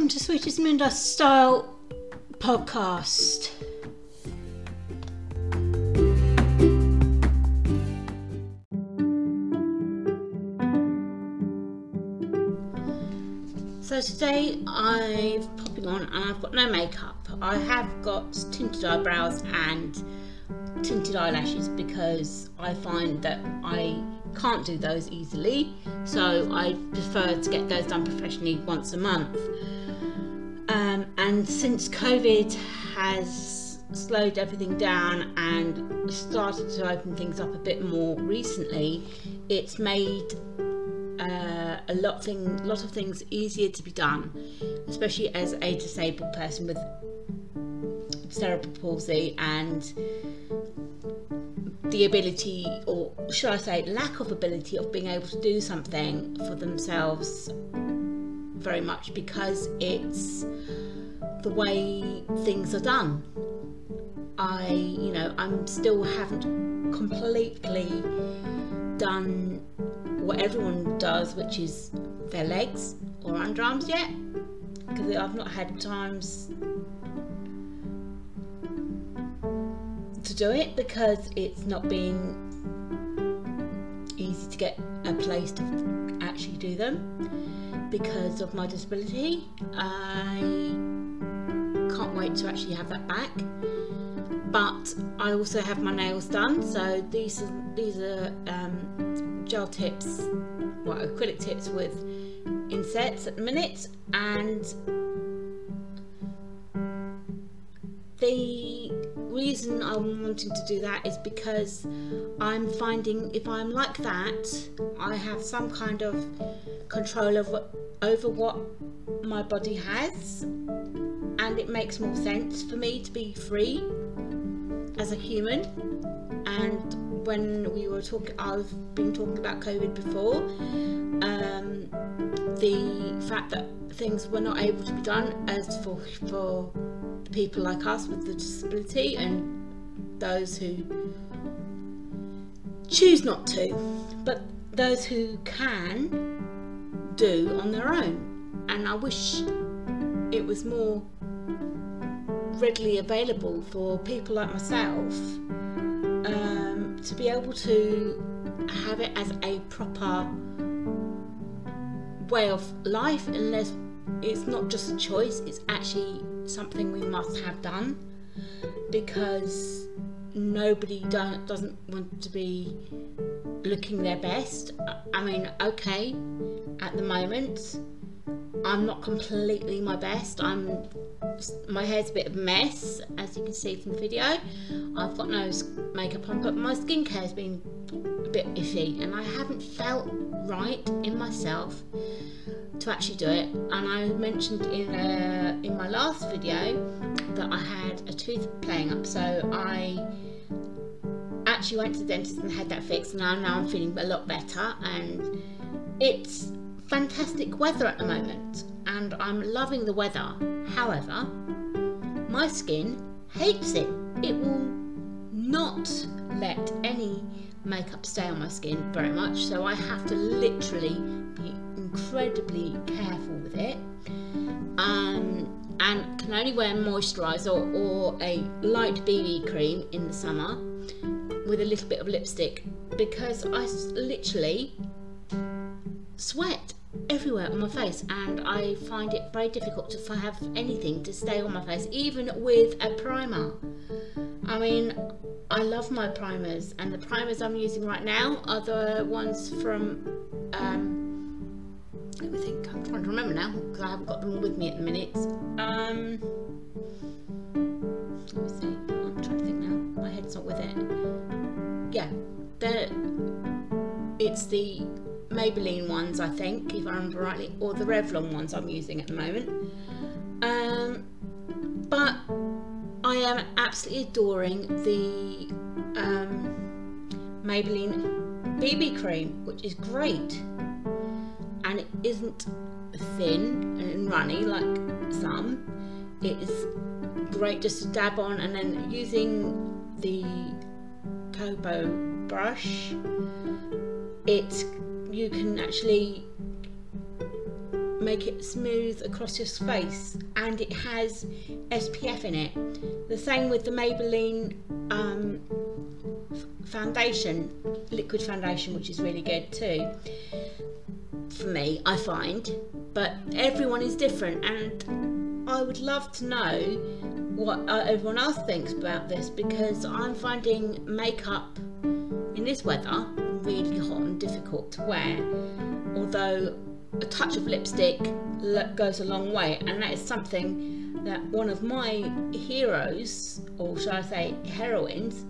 welcome to Sweetest Moondust Style podcast. So today I've popping on and I've got no makeup. I have got tinted eyebrows and tinted eyelashes because I find that I can't do those easily so I prefer to get those done professionally once a month and since COVID has slowed everything down and started to open things up a bit more recently it's made uh, a lot thing lot of things easier to be done especially as a disabled person with cerebral palsy and the ability, or should I say, lack of ability of being able to do something for themselves very much because it's the way things are done. I, you know, I'm still haven't completely done what everyone does, which is their legs or underarms yet, because I've not had times to do it because it's not been easy to get a place to actually do them because of my disability. I can't wait to actually have that back. But I also have my nails done, so these are these are um, gel tips, well acrylic tips with insets at the minute, and the reason I'm wanting to do that is because I'm finding if I'm like that, I have some kind of control over, over what my body has, and it makes more sense for me to be free as a human. And when we were talking, I've been talking about COVID before, um, the fact that things were not able to be done as for for people like us with the disability and those who choose not to, but those who can do on their own. And I wish it was more readily available for people like myself um, to be able to have it as a proper way of life unless it's not just a choice it's actually something we must have done because nobody doesn't want to be looking their best. I mean, okay, at the moment, I'm not completely my best. I'm my hair's a bit of a mess, as you can see from the video. I've got no makeup on, but my skincare has been a bit iffy, and I haven't felt right in myself to actually do it. And I mentioned in uh, in my last video that I had a tooth playing up, so I actually went to the dentist and had that fixed. And now, now I'm feeling a lot better, and it's fantastic weather at the moment, and I'm loving the weather. However, my skin hates it. It will not let any makeup stay on my skin very much, so I have to literally be incredibly careful with it. Um, and can only wear moisturiser or, or a light BB cream in the summer with a little bit of lipstick because I literally sweat everywhere on my face and I find it very difficult to have anything to stay on my face even with a primer. I mean I love my primers and the primers I'm using right now are the ones from um, let me think I'm trying to remember now because I haven't got them with me at the minute um, let me see I'm trying to think now my head's not with it yeah the it's the Maybelline ones, I think, if I remember rightly, or the Revlon ones I'm using at the moment. Um, but I am absolutely adoring the um, Maybelline BB cream, which is great. And it isn't thin and runny like some. It is great just to dab on and then using the Kobo brush, it you can actually make it smooth across your face and it has SPF in it. The same with the Maybelline um, foundation, liquid foundation, which is really good too. For me, I find, but everyone is different, and I would love to know what uh, everyone else thinks about this because I'm finding makeup in this weather really hot and difficult to wear. Although a touch of lipstick goes a long way, and that is something that one of my heroes, or shall I say heroines,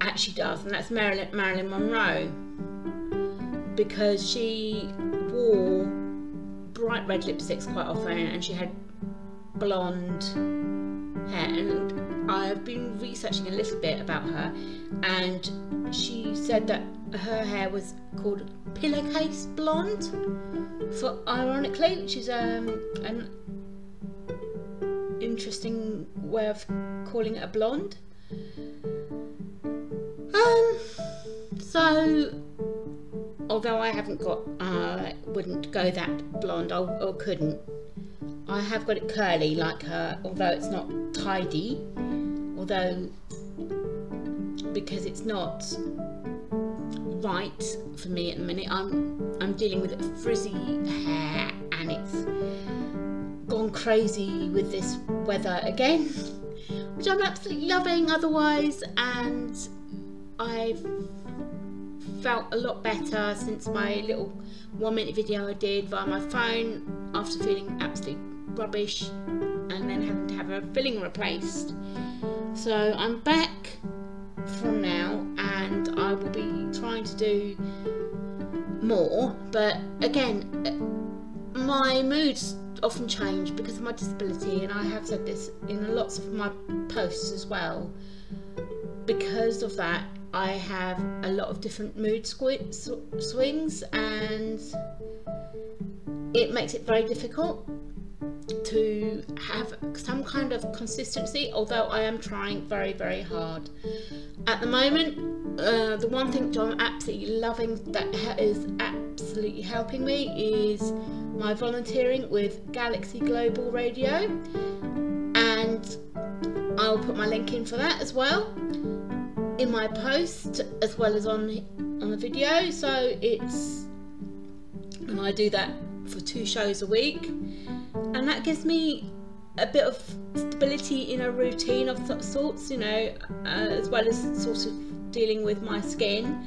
actually does, and that's Marilyn, Marilyn Monroe, because she wore bright red lipsticks quite often, and she had blonde hair. And I've been researching a little bit about her, and she said that her hair was called pillowcase blonde, for ironically, which is um, an interesting way of calling it a blonde. Um, so although I haven't got, uh, wouldn't go that blonde or, or couldn't, I have got it curly like her, although it's not tidy, although because it's not right for me at the minute. I'm I'm dealing with frizzy hair and it's gone crazy with this weather again, which I'm absolutely loving otherwise and I've felt a lot better since my little one minute video I did via my phone after feeling absolutely rubbish and then having to have a filling replaced. So I'm back from now and I will be trying to do more but again my moods often change because of my disability and I have said this in lots of my posts as well. Because of that I have a lot of different mood swings and it makes it very difficult to have some kind of consistency although I am trying very very hard. At the moment uh, the one thing I'm absolutely loving that is absolutely helping me is my volunteering with Galaxy Global Radio. And I'll put my link in for that as well in my post as well as on on the video. So it's and I do that for two shows a week and that gives me a bit of stability in a routine of sorts, you know, uh, as well as sort of dealing with my skin.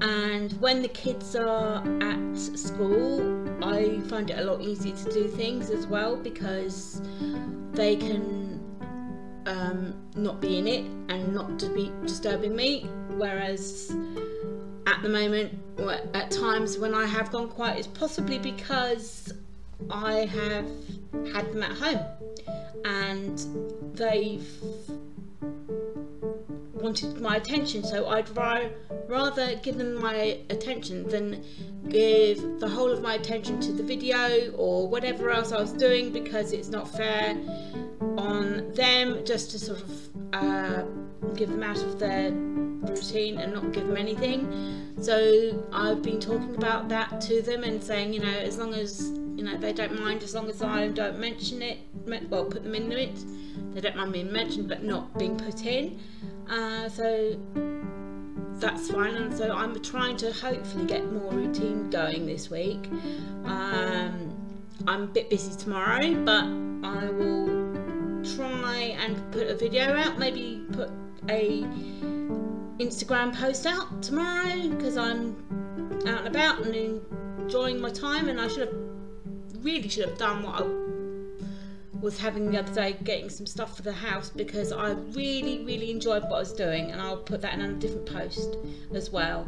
And when the kids are at school, I find it a lot easier to do things as well because they can um, not be in it and not to be disturbing me. Whereas at the moment, at times when I have gone quiet, it's possibly because I have had them at home and they've wanted my attention so I'd rather give them my attention than give the whole of my attention to the video or whatever else I was doing because it's not fair on them just to sort of uh, give them out of their routine and not give them anything. So I've been talking about that to them and saying you know as long as you know they don't mind as long as I don't mention it well put them in it they don't mind being mentioned but not being put in. Uh, so that's fine. And so I'm trying to hopefully get more routine going this week. Um, I'm a bit busy tomorrow but I will try and put a video out maybe put a Instagram post out tomorrow because I'm out and about and enjoying my time and I should have really should have done what I was having the other day getting some stuff for the house because I really really enjoyed what I was doing and I'll put that in a different post as well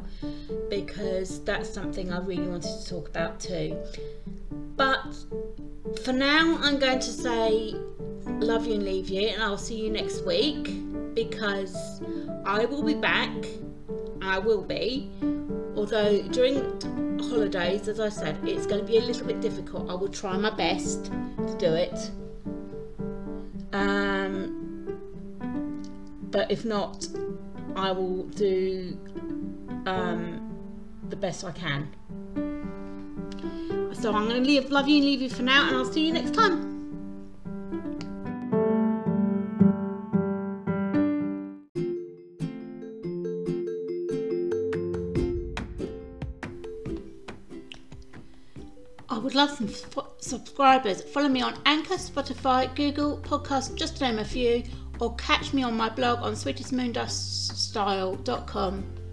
because that's something I really wanted to talk about too. But for now I'm going to say love you and leave you and I'll see you next week because I will be back. I will be. Although during holidays, as I said, it's going to be a little bit difficult. I will try my best to do it. Um, but if not, I will do um, the best I can. So I'm going to leave, love you and leave you for now, and I'll see you next time. I would love some subscribers. Follow me on Anchor, Spotify, Google, Podcast, just to name a few, or catch me on my blog on sweetestmoonduststyle.com.